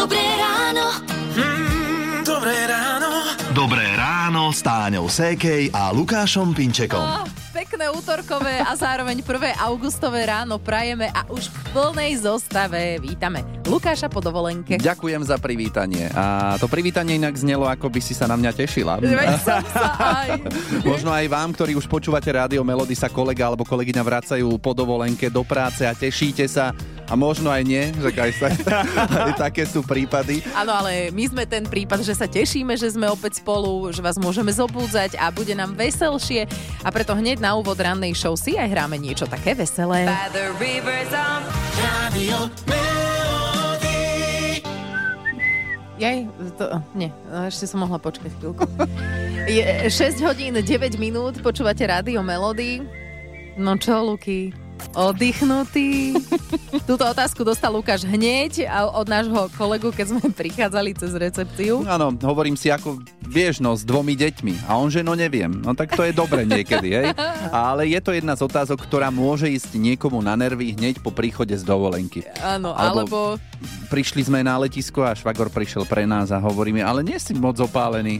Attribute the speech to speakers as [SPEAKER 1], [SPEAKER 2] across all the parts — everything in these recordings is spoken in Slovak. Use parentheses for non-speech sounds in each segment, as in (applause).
[SPEAKER 1] Dobré ráno.
[SPEAKER 2] Mm, dobré ráno.
[SPEAKER 3] Dobré ráno s Táňou Sékej a Lukášom Pinčekom.
[SPEAKER 4] Oh, pekné útorkové a zároveň 1. augustové ráno prajeme a už v plnej zostave vítame Lukáša po dovolenke.
[SPEAKER 5] Ďakujem za privítanie. A to privítanie inak znelo, ako by si sa na mňa tešila.
[SPEAKER 4] Veď som sa aj. (laughs)
[SPEAKER 5] Možno aj vám, ktorí už počúvate rádio Melody, sa kolega alebo kolegyňa vracajú po dovolenke do práce a tešíte sa. A možno aj nie, že aj, sa, (laughs) aj také sú prípady.
[SPEAKER 4] Áno, ale my sme ten prípad, že sa tešíme, že sme opäť spolu, že vás môžeme zobúdzať a bude nám veselšie. A preto hneď na úvod rannej show si aj hráme niečo také veselé. Jej, to, nie, ešte som mohla počkať chvíľku. (laughs) Je 6 hodín 9 minút, počúvate rádio Melody. No čo, Luky? Oddychnutý. (laughs) Túto otázku dostal Lukáš hneď od nášho kolegu, keď sme (laughs) prichádzali cez recepciu.
[SPEAKER 5] Áno, hovorím si ako, vieš, no, s dvomi deťmi. A on, že no neviem. No tak to je dobre niekedy, hej. (laughs) Ale je to jedna z otázok, ktorá môže ísť niekomu na nervy hneď po príchode z dovolenky.
[SPEAKER 4] Áno,
[SPEAKER 5] Alebo-
[SPEAKER 4] alebo...
[SPEAKER 5] Prišli sme na letisko a švagor prišiel pre nás a hovoríme, ale nie si moc opálený.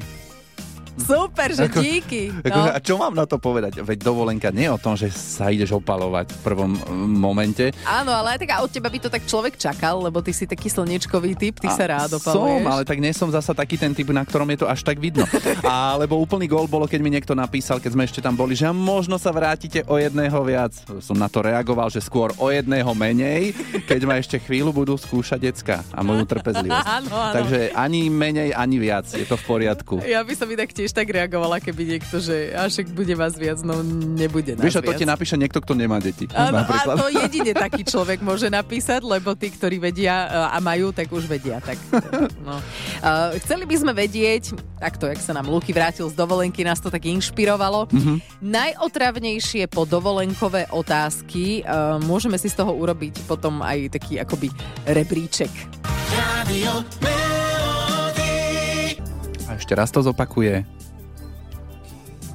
[SPEAKER 4] Super, že
[SPEAKER 5] Ako-
[SPEAKER 4] díky.
[SPEAKER 5] Ako,
[SPEAKER 4] No.
[SPEAKER 5] A čo mám na to povedať? Veď dovolenka nie je o tom, že sa ideš opalovať v prvom mm, momente.
[SPEAKER 4] Áno, ale aj tak od teba by to tak človek čakal, lebo ty si taký slniečkový typ, ty
[SPEAKER 5] A
[SPEAKER 4] sa rád
[SPEAKER 5] Som,
[SPEAKER 4] opaluješ.
[SPEAKER 5] ale tak nie som zasa taký ten typ, na ktorom je to až tak vidno. (laughs) Alebo úplný gol bolo, keď mi niekto napísal, keď sme ešte tam boli, že možno sa vrátite o jedného viac. Som na to reagoval, že skôr o jedného menej, keď ma ešte chvíľu budú skúšať decka a moju trpezlivosť. (laughs)
[SPEAKER 4] Áno, áno.
[SPEAKER 5] Takže ani menej, ani viac. Je to v poriadku.
[SPEAKER 4] Ja by som inak tiež tak reagovala, keby niekto, že až bude vás viac, no nebude nás
[SPEAKER 5] Vieš, a to
[SPEAKER 4] viac.
[SPEAKER 5] ti napíše niekto, kto nemá deti.
[SPEAKER 4] Áno, a to jedine taký človek môže napísať, lebo tí, ktorí vedia e, a majú, tak už vedia. Tak, no. uh, chceli by sme vedieť, takto, jak sa nám Luky vrátil z dovolenky, nás to tak inšpirovalo. Mm-hmm. Najotravnejšie po dovolenkové otázky, uh, môžeme si z toho urobiť potom aj taký akoby rebríček.
[SPEAKER 2] Radio
[SPEAKER 5] ešte raz to zopakuje.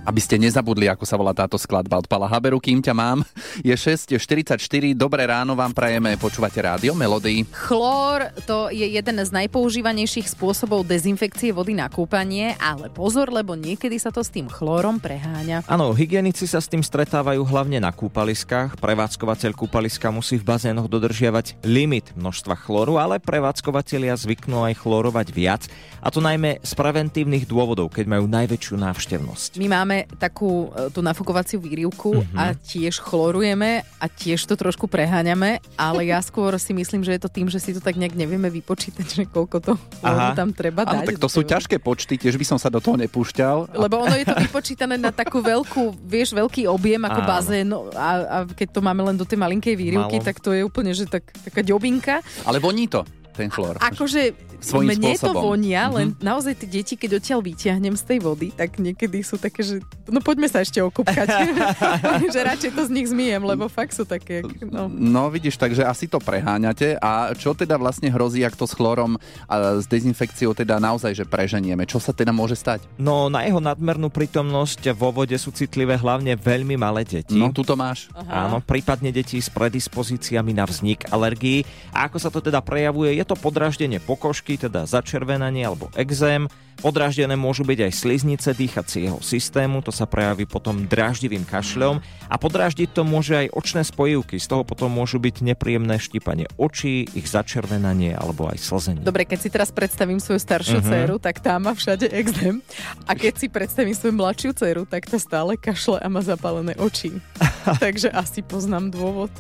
[SPEAKER 5] Aby ste nezabudli, ako sa volá táto skladba od Pala Haberu, kým ťa mám. Je 6.44, dobré ráno vám prajeme, počúvate rádio Melody.
[SPEAKER 4] Chlór to je jeden z najpoužívanejších spôsobov dezinfekcie vody na kúpanie, ale pozor, lebo niekedy sa to s tým chlórom preháňa.
[SPEAKER 6] Áno, hygienici sa s tým stretávajú hlavne na kúpaliskách. Prevádzkovateľ kúpaliska musí v bazénoch dodržiavať limit množstva chlóru, ale prevádzkovateľia zvyknú aj chlorovať viac. A to najmä z preventívnych dôvodov, keď majú najväčšiu návštevnosť.
[SPEAKER 4] My máme takú e, tú nafukovaciu výrivku uh-huh. a tiež chlorujeme a tiež to trošku preháňame, ale ja (laughs) skôr si myslím, že je to tým, že si to tak nejak nevieme vypočítať, že koľko to
[SPEAKER 6] Aha.
[SPEAKER 4] tam treba
[SPEAKER 5] Áno,
[SPEAKER 4] dať.
[SPEAKER 5] tak to sú ťažké počty, tiež by som sa do toho nepúšťal.
[SPEAKER 4] Lebo ono je to (laughs) vypočítané na takú veľkú, vieš, veľký objem ako
[SPEAKER 6] Áno.
[SPEAKER 4] bazén a, a keď to máme len do tej malinkej výrivky,
[SPEAKER 6] Malo.
[SPEAKER 4] tak to je úplne, že tak, taká ďobinka.
[SPEAKER 5] Ale voní to, ten chlór.
[SPEAKER 4] Akože
[SPEAKER 5] Svojím
[SPEAKER 4] mne to
[SPEAKER 5] spôsobom.
[SPEAKER 4] vonia, len naozaj tie deti, keď odtiaľ vyťahnem z tej vody, tak niekedy sú také, že no poďme sa ešte okúpkať. (laughs) (laughs) že radšej to z nich zmijem, lebo fakt sú také. No.
[SPEAKER 5] No vidíš, takže asi to preháňate. A čo teda vlastne hrozí, ak to s chlorom a s dezinfekciou teda naozaj, že preženieme? Čo sa teda môže stať?
[SPEAKER 6] No na jeho nadmernú prítomnosť vo vode sú citlivé hlavne veľmi malé deti.
[SPEAKER 5] No, tu to máš.
[SPEAKER 6] Áno, prípadne deti s predispozíciami na vznik alergií. A ako sa to teda prejavuje, je to podraždenie pokožky, teda začervenanie alebo exém. Podráždené môžu byť aj sliznice dýchacieho systému, to sa prejaví potom dráždivým kašľom a podráždiť to môže aj očné spojivky, z toho potom môžu byť nepríjemné štípanie očí, ich začervenanie alebo aj slzenie.
[SPEAKER 4] Dobre, keď si teraz predstavím svoju staršiu uh-huh. dceru, tak tá má všade exém. A keď si predstavím svoju mladšiu dceru, tak tá stále kašle a má zapálené oči. (laughs) Takže asi poznám dôvod.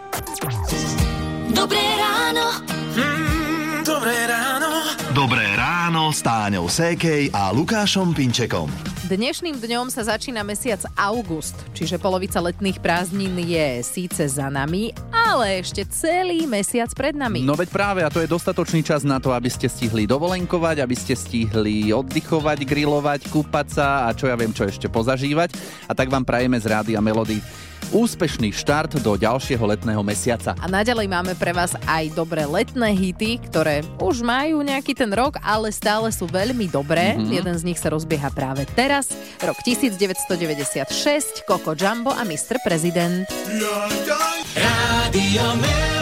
[SPEAKER 1] Dobré ráno.
[SPEAKER 2] Mm, dobré ráno.
[SPEAKER 3] Dobré ráno s Táňou Sékej a Lukášom Pinčekom.
[SPEAKER 4] Dnešným dňom sa začína mesiac august, čiže polovica letných prázdnin je síce za nami, ale ešte celý mesiac pred nami.
[SPEAKER 5] No veď práve, a to je dostatočný čas na to, aby ste stihli dovolenkovať, aby ste stihli oddychovať, grilovať, kúpať sa a čo ja viem, čo ešte pozažívať. A tak vám prajeme z Rádia Melody úspešný štart do ďalšieho letného mesiaca.
[SPEAKER 4] A naďalej máme pre vás aj dobré letné hity, ktoré už majú nejaký ten rok, ale stále sú veľmi dobré.
[SPEAKER 5] Mhm.
[SPEAKER 4] Mm-hmm. Jeden z nich sa rozbieha práve teraz. Rok 1996, Coco Jumbo a Mr. Prezident.
[SPEAKER 5] Car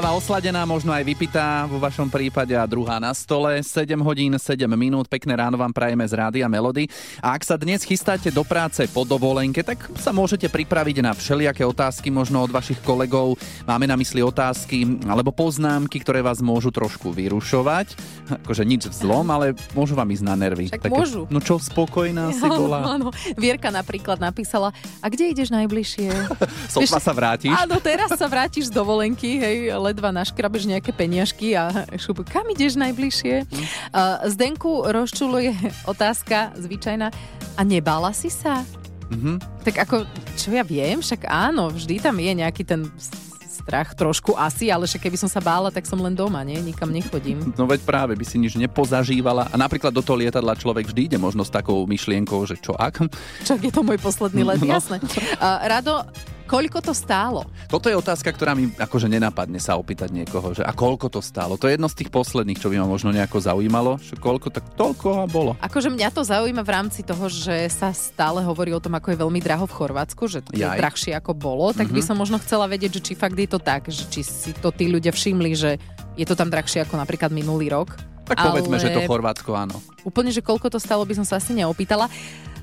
[SPEAKER 5] Káva osladená, možno aj vypitá vo vašom prípade a druhá na stole. 7 hodín, 7 minút, pekné ráno vám prajeme z Rádia Melody. A ak sa dnes chystáte do práce po dovolenke, tak sa môžete pripraviť na všelijaké otázky možno od vašich kolegov. Máme na mysli otázky alebo poznámky, ktoré vás môžu trošku vyrušovať. Akože nič v zlom, ale môžu vám ísť na nervy.
[SPEAKER 4] Však môžu.
[SPEAKER 5] No čo, spokojná si bola?
[SPEAKER 4] Áno, Vierka napríklad napísala, a kde ideš najbližšie? (laughs)
[SPEAKER 5] Sotva sa vrátiš.
[SPEAKER 4] Áno, teraz sa vrátiš z dovolenky, hej, ledva naškrabeš nejaké peniažky a šup, kam ideš najbližšie?
[SPEAKER 5] Hm.
[SPEAKER 4] Zdenku rozčuluje otázka zvyčajná, a nebála si sa?
[SPEAKER 5] Mhm.
[SPEAKER 4] Tak ako, čo ja viem, však áno, vždy tam je nejaký ten strach trošku asi, ale však keby som sa bála, tak som len doma, nie? Nikam nechodím.
[SPEAKER 5] No veď práve by si nič nepozažívala. A napríklad do toho lietadla človek vždy ide možno s takou myšlienkou, že čo ak.
[SPEAKER 4] Čak je to môj posledný let,
[SPEAKER 5] No.
[SPEAKER 4] jasné. (laughs) Uh, Rado, koľko to stálo?
[SPEAKER 5] Toto je otázka, ktorá mi akože nenapadne sa opýtať niekoho, že a koľko to stálo. To je jedno z tých posledných, čo by ma možno nejako zaujímalo, že koľko, tak toľko a bolo.
[SPEAKER 4] Akože mňa to zaujíma v rámci toho, že sa stále hovorí o tom, ako je veľmi draho v Chorvátsku, že to je
[SPEAKER 5] Jaj.
[SPEAKER 4] drahšie ako bolo, tak by som možno chcela vedieť, že či fakt je to tak, že či si to tí ľudia všimli, že je to tam drahšie ako napríklad minulý rok.
[SPEAKER 5] Tak povedzme,
[SPEAKER 4] Ale
[SPEAKER 5] že to Chorvátsko áno.
[SPEAKER 4] Úplne, že koľko to stalo, by som sa asi neopýtala.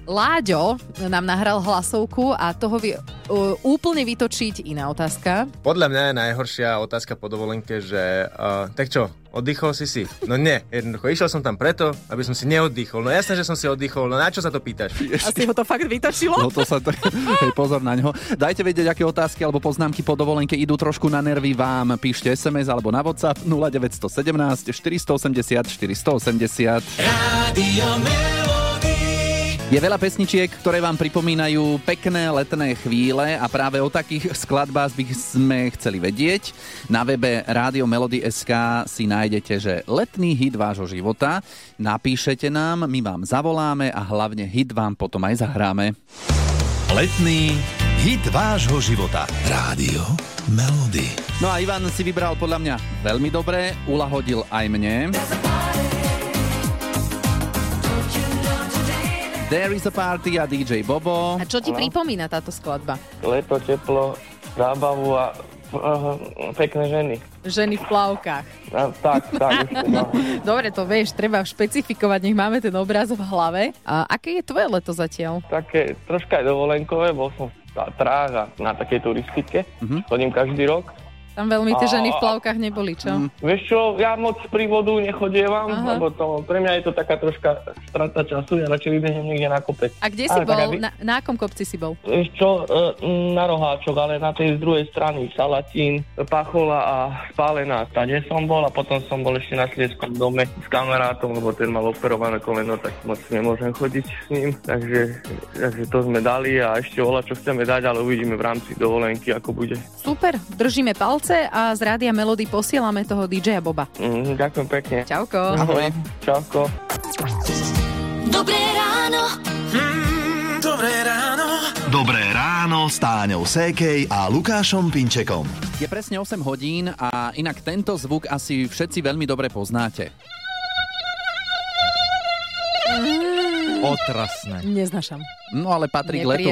[SPEAKER 4] Láďo nám nahral hlasovku a toho vie uh, úplne vytočiť iná otázka.
[SPEAKER 7] Podľa mňa je najhoršia otázka po dovolenke, že uh, tak čo, oddychol si si? No nie, jednoducho, išiel som tam preto, aby som si neoddychol. No jasné, že som si oddychol, no na čo sa to pýtaš?
[SPEAKER 4] Asi ho to fakt vytočilo.
[SPEAKER 5] No to sa to... Hej, pozor na ňo. Dajte vedieť, aké otázky alebo poznámky po dovolenke idú trošku na nervy vám. Píšte SMS alebo na WhatsApp 0917 480 480.
[SPEAKER 2] Rádio Melody.
[SPEAKER 5] Je veľa pesničiek, ktoré vám pripomínajú pekné letné chvíle a práve o takých skladbách by sme chceli vedieť. Na webe Rádio Melody SK si nájdete, že letný hit vášho života. Napíšete nám, my vám zavoláme a hlavne hit vám potom aj zahráme.
[SPEAKER 3] Letný hit vášho života. Rádio Melody.
[SPEAKER 5] No a Ivan si vybral podľa mňa veľmi dobre, ulahodil aj mne. There is a party a DJ Bobo.
[SPEAKER 4] A čo ti pripomína táto skladba?
[SPEAKER 8] leto, teplo, zábavu a pekné ženy.
[SPEAKER 4] Ženy v plavkách.
[SPEAKER 8] A, tak, tak. no. (laughs)
[SPEAKER 4] Dobre, to vieš, treba špecifikovať, nech máme ten obraz v hlave. A aké je tvoje leto zatiaľ?
[SPEAKER 8] Také troška aj dovolenkové, bol som v Tatrách a na takej turistike.
[SPEAKER 5] Mhm.
[SPEAKER 8] Chodím každý rok.
[SPEAKER 4] Tam veľmi tie ženy v plavkách neboli, čo?
[SPEAKER 5] Mm.
[SPEAKER 8] Vieš čo, ja moc pri vodu nechodievam,
[SPEAKER 4] Aha.
[SPEAKER 8] lebo to, pre mňa je to taká troška strata času, ja radšej vybehnem niekde na kopec.
[SPEAKER 4] A kde si
[SPEAKER 8] Ale
[SPEAKER 4] bol?
[SPEAKER 8] aby-
[SPEAKER 4] Na, na akom kopci si bol?
[SPEAKER 8] Vieš čo, e, na roháčok, ale na tej z druhej strany Salatín, Pachola a Spálená. Tade som bol a potom som bol ešte na Slieskom dome s kamarátom, lebo ten mal operované koleno, tak moc nemôžem chodiť s ním. Takže, takže to sme dali a ešte ola, čo chceme dať, ale uvidíme v rámci dovolenky, ako bude.
[SPEAKER 4] Super, držíme palce a z Rádia Melody posielame toho DJ-a Boba.
[SPEAKER 8] Mm, ďakujem pekne.
[SPEAKER 4] Čauko.
[SPEAKER 5] Ahoj.
[SPEAKER 8] Čauko.
[SPEAKER 1] Dobré ráno.
[SPEAKER 2] Mm, dobré ráno.
[SPEAKER 3] Dobré ráno s Táňou Sékej a Lukášom Pinčekom.
[SPEAKER 5] Je presne 8 hodín a inak tento zvuk asi všetci veľmi dobre poznáte.
[SPEAKER 6] Otrasné.
[SPEAKER 4] Neznašam.
[SPEAKER 5] No ale patrí k letu.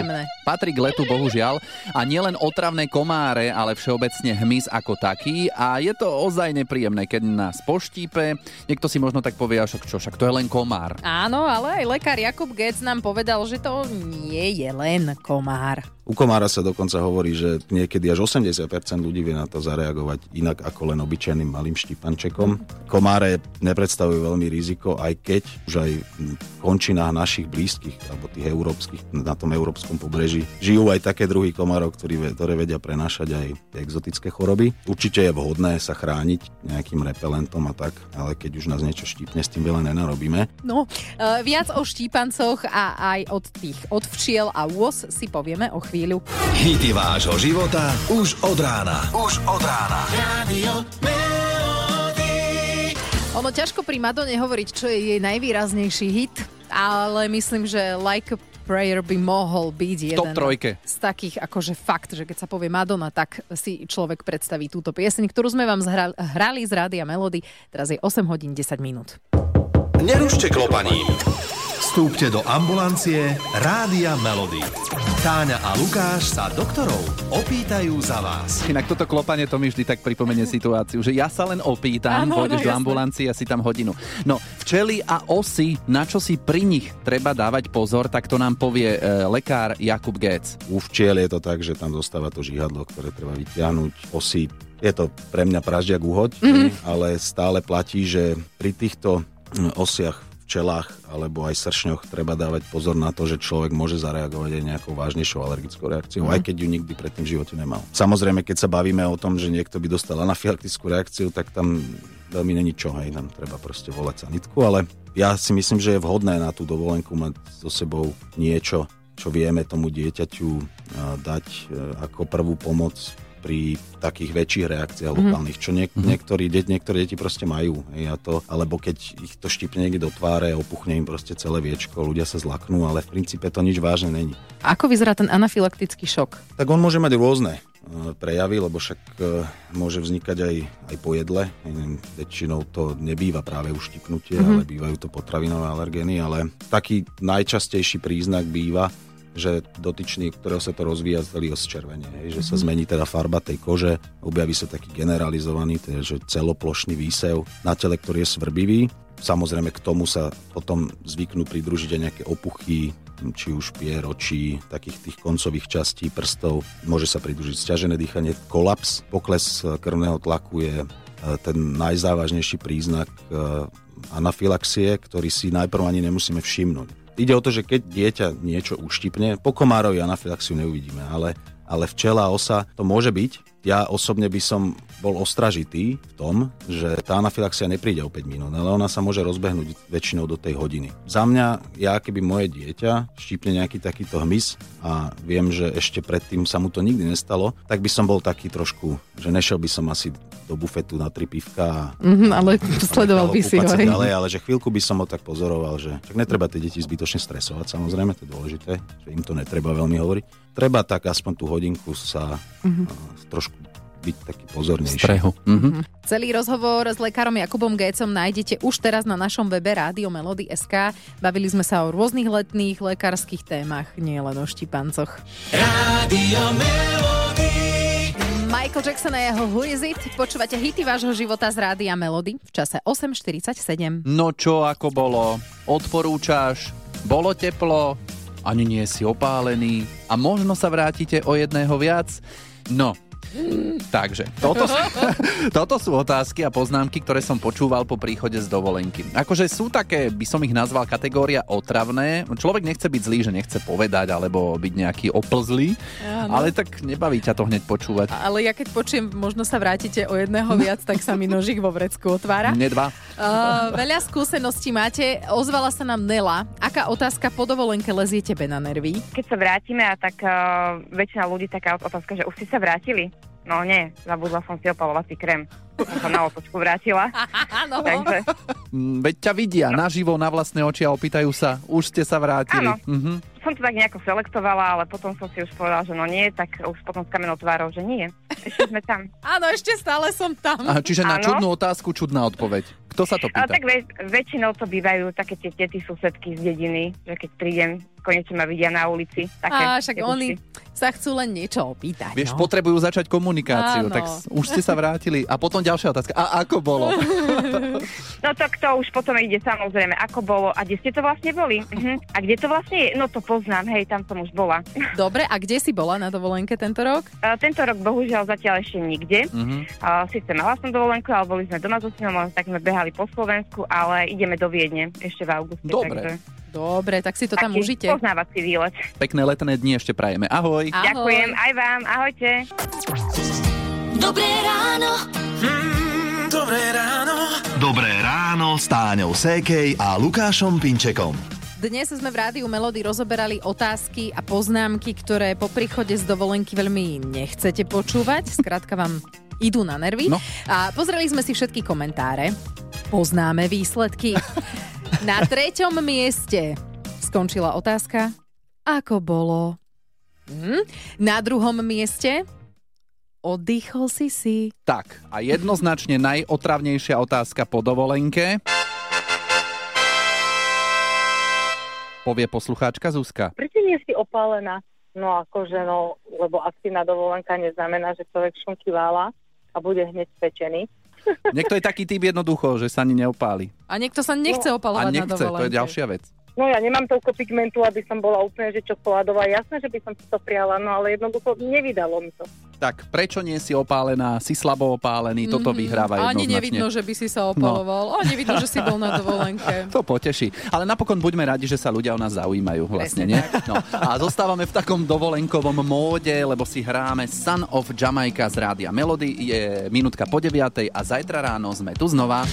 [SPEAKER 5] Patrí k letu, bohužiaľ. A nielen otravné komáre, ale všeobecne hmyz ako taký. A je to ozaj nepríjemné, keď nás poštípe. Niekto si možno tak povie, však čo, však to je len komár.
[SPEAKER 4] Áno, ale aj lekár Jakub Gec nám povedal, že to nie je len komár.
[SPEAKER 9] U komára sa dokonca hovorí, že niekedy až 80% ľudí vie na to zareagovať inak ako len obyčajným malým štípančekom. Komáre nepredstavujú veľmi riziko, aj keď už aj v končinách našich blízkych, alebo tých európskych, na tom európskom pobreží, žijú aj také druhy komárov, ktorí, ktoré vedia prenášať aj exotické choroby. Určite je vhodné sa chrániť nejakým repelentom a tak, ale keď už nás niečo štípne, s tým veľa nenarobíme.
[SPEAKER 4] No, uh, viac o štípancoch a aj od tých od včiel a úos si povieme o chvíľu.
[SPEAKER 3] Hity vášho života už od rána. Už od rána.
[SPEAKER 2] Melody.
[SPEAKER 4] Ono ťažko pri Madone hovoriť, čo je jej najvýraznejší hit, ale myslím, že Like a Prayer by mohol byť
[SPEAKER 5] Top
[SPEAKER 4] jeden
[SPEAKER 5] trojke.
[SPEAKER 4] z takých, akože fakt, že keď sa povie Madonna, tak si človek predstaví túto pieseň, ktorú sme vám zhrali, hrali z Rádia Melody. Teraz je 8 hodín 10 minút.
[SPEAKER 3] Nerušte klopaním. Vstúpte do ambulancie Rádia Melody. Táňa a Lukáš sa doktorov opýtajú za vás.
[SPEAKER 5] Inak toto klopanie to mi vždy tak pripomenie situáciu, že ja sa len opýtam,
[SPEAKER 4] Áno,
[SPEAKER 5] pôjdeš
[SPEAKER 4] no
[SPEAKER 5] do
[SPEAKER 4] jasné.
[SPEAKER 5] ambulancie a si tam hodinu. No, včely a osy, na čo si pri nich treba dávať pozor, tak to nám povie e, lekár Jakub Gec.
[SPEAKER 9] U včiel je to tak, že tam zostáva to žihadlo, ktoré treba vyťahnuť. Osy, je to pre mňa praždiak uhoď, mm-hmm. ale stále platí, že pri týchto mm, osiach včelách alebo aj sršňoch treba dávať pozor na to, že človek môže zareagovať aj nejakou vážnejšou alergickou reakciou, aj keď ju nikdy predtým v živote nemal. Samozrejme, keď sa bavíme o tom, že niekto by dostal anafylaktickú reakciu, tak tam veľmi není čo, hej, tam treba proste volať sanitku, ale ja si myslím, že je vhodné na tú dovolenku mať so sebou niečo, čo vieme tomu dieťaťu dať e, ako prvú pomoc pri takých väčších reakciách mm-hmm. lokálnych, čo niek- mm-hmm. niektorí, de- niektoré deti proste majú. Hej, a to, alebo keď ich to štipne niekde do tváre, opuchne im proste celé viečko, ľudia sa zlaknú, ale v princípe to nič vážne není.
[SPEAKER 4] Ako vyzerá ten anafylaktický šok?
[SPEAKER 9] Tak on môže mať rôzne e, prejavy, lebo však e, môže vznikať aj, aj po jedle. Väčšinou to nebýva práve uštipnutie, mm-hmm. ale bývajú to potravinové alergény, ale taký najčastejší príznak býva, že dotyčný, ktorého sa to rozvíja, celý osčervenie. Hej, že sa zmení teda farba tej kože, objaví sa taký generalizovaný, teda, že celoplošný výsev na tele, ktorý je svrbivý. Samozrejme k tomu sa potom zvyknú pridružiť aj nejaké opuchy, či už pier, očí, takých tých koncových častí prstov. Môže sa pridružiť stiažené dýchanie, kolaps, pokles krvného tlaku je e, ten najzávažnejší príznak e, anafilaxie, ktorý si najprv ani nemusíme všimnúť. Ide o to, že keď dieťa niečo uštipne, po komárovi anafilaxiu neuvidíme, ale, ale včela osa to môže byť. Ja osobne by som bol ostražitý v tom, že tá anafilaxia nepríde o 5 minút, ale ona sa môže rozbehnúť väčšinou do tej hodiny. Za mňa, ja keby moje dieťa štipne nejaký takýto hmyz a viem, že ešte predtým sa mu to nikdy nestalo, tak by som bol taký trošku, že nešiel by som asi do bufetu na tri pivka a
[SPEAKER 4] Mhm, ale (laughs) sledoval by si ho.
[SPEAKER 9] ďalej, ale že chvíľku by som ho tak pozoroval, že tak netreba tie deti zbytočne stresovať, samozrejme, to je dôležité, že im to netreba veľmi hovoriť. Treba tak aspoň tú hodinku sa
[SPEAKER 4] Mhm.
[SPEAKER 9] uh, trošku byť taký pozornejší.
[SPEAKER 5] Strehu. Mhm.
[SPEAKER 4] Celý rozhovor s lekárom Jakubom Gécom nájdete už teraz na našom webe Rádio Melody.sk. Bavili sme sa o rôznych letných lekárskych témach, nie len o štipancoch.
[SPEAKER 2] Rádio Melody.
[SPEAKER 4] Michael Jackson a jeho Who Is It? Počúvate hity vášho života z Rádia Melody v čase 8.47.
[SPEAKER 5] No čo ako bolo? Odporúčaš? Bolo teplo? Ani nie si opálený? A možno sa vrátite o jedného viac? No, Takže, toto, sú- (laughs) toto sú otázky a poznámky, ktoré som počúval po príchode z dovolenky. Akože sú také, by som ich nazval kategória otravné. Človek nechce byť zlý, že nechce povedať, alebo byť nejaký oplzlý,
[SPEAKER 4] Áno.
[SPEAKER 5] ale tak nebaví ťa to hneď počúvať.
[SPEAKER 4] Ale ja keď počujem, možno sa vrátite o jedného viac, tak sa mi nožík vo vrecku otvára.
[SPEAKER 5] Mne dva.
[SPEAKER 4] Uh, veľa skúseností máte. Ozvala sa nám Nela. Aká otázka po dovolenke lezie tebe na nervy?
[SPEAKER 10] Keď sa vrátime a tak uh, väčšina ľudí taká otázka, že už ste sa vrátili? No nie, zabudla som si opalovací krém. Som sa na otočku vrátila.
[SPEAKER 4] Áno. (laughs)
[SPEAKER 10] Takže
[SPEAKER 5] Mm, Veď ťa vidia naživo na vlastné oči a opýtajú sa, už ste sa vrátili.
[SPEAKER 10] Áno.
[SPEAKER 5] Mhm.
[SPEAKER 10] som to tak nejako selektovala, ale potom som si už povedala, že no nie, tak už potom s kamenou tvárou, že nie. Ešte sme tam. (laughs)
[SPEAKER 4] Áno, ešte stále som tam.
[SPEAKER 5] A čiže na
[SPEAKER 10] Áno.
[SPEAKER 5] čudnú otázku čudná odpoveď. Kto sa to
[SPEAKER 10] A
[SPEAKER 5] pýta?
[SPEAKER 10] tak väč- väčšinou to bývajú také tie tety susedky z dediny, že keď prídem, konečne ma vidia na ulici. Také
[SPEAKER 4] A však oni sa chcú len niečo opýtať.
[SPEAKER 5] Vieš,
[SPEAKER 4] no.
[SPEAKER 5] potrebujú začať komunikáciu,
[SPEAKER 4] Áno.
[SPEAKER 5] tak už ste sa vrátili. A potom ďalšia otázka. A ako bolo? (laughs)
[SPEAKER 10] No tak to už potom ide samozrejme, ako bolo. A kde ste to vlastne boli? Uh-huh. A kde to vlastne je? No to poznám, hej, tam som už bola. (laughs)
[SPEAKER 4] Dobre, a kde si bola na dovolenke tento rok?
[SPEAKER 10] A tento rok bohužiaľ zatiaľ ešte nikde.
[SPEAKER 5] Mhm.
[SPEAKER 10] A Sice mala som dovolenku, ale boli sme doma so synom, tak sme behali po Slovensku, ale ideme do Viedne ešte v auguste.
[SPEAKER 5] Dobre.
[SPEAKER 10] Takže
[SPEAKER 4] Dobre, tak si to tam
[SPEAKER 10] taký
[SPEAKER 4] užite.
[SPEAKER 10] poznávací výlet.
[SPEAKER 5] Pekné letné dni ešte prajeme. Ahoj.
[SPEAKER 4] Ahoj.
[SPEAKER 10] Ďakujem aj vám, ahojte.
[SPEAKER 1] Dobré ráno.
[SPEAKER 2] Mm, dobré ráno.
[SPEAKER 3] Dobré ráno s Táňou Sékej a Lukášom Pinčekom.
[SPEAKER 4] Dnes sme v Rádiu Melody rozoberali otázky a poznámky, ktoré po príchode z dovolenky veľmi nechcete počúvať. Skrátka vám idú na nervy.
[SPEAKER 5] No.
[SPEAKER 4] A pozreli sme si všetky komentáre. Poznáme výsledky. Na treťom mieste skončila otázka, ako bolo. Hm? Na druhom mieste oddychol si si.
[SPEAKER 5] Tak, a jednoznačne najotravnejšia otázka po dovolenke. Povie poslucháčka Zuzka.
[SPEAKER 11] Prečo nie si opálená? No akože no, lebo aktívna dovolenka neznamená, že človek šunky vála a bude hneď pečený.
[SPEAKER 5] Niekto je taký typ jednoducho, že sa ani neopáli.
[SPEAKER 4] A niekto sa nechce
[SPEAKER 5] A
[SPEAKER 4] opalovať na
[SPEAKER 5] nechce, to je ďalšia vec.
[SPEAKER 11] No ja nemám toľko pigmentu, aby som bola úplne že čokoládová. Jasné, že by som si to priala, no ale jednoducho nevydalo mi to.
[SPEAKER 5] Tak, prečo nie si opálená, si slabo opálený, toto
[SPEAKER 4] Mhm.
[SPEAKER 5] vyhráva
[SPEAKER 4] Ani nevidno, že by si sa opaloval. Ani nevidno, že si bol na dovolenke. (laughs)
[SPEAKER 5] To poteší. Ale napokon buďme radi, že sa ľudia o nás zaujímajú vlastne, nie? No. A zostávame v takom dovolenkovom móde, lebo si hráme Son of Jamaica z Rádia Melody. Je minútka po 9 a zajtra ráno sme tu znova.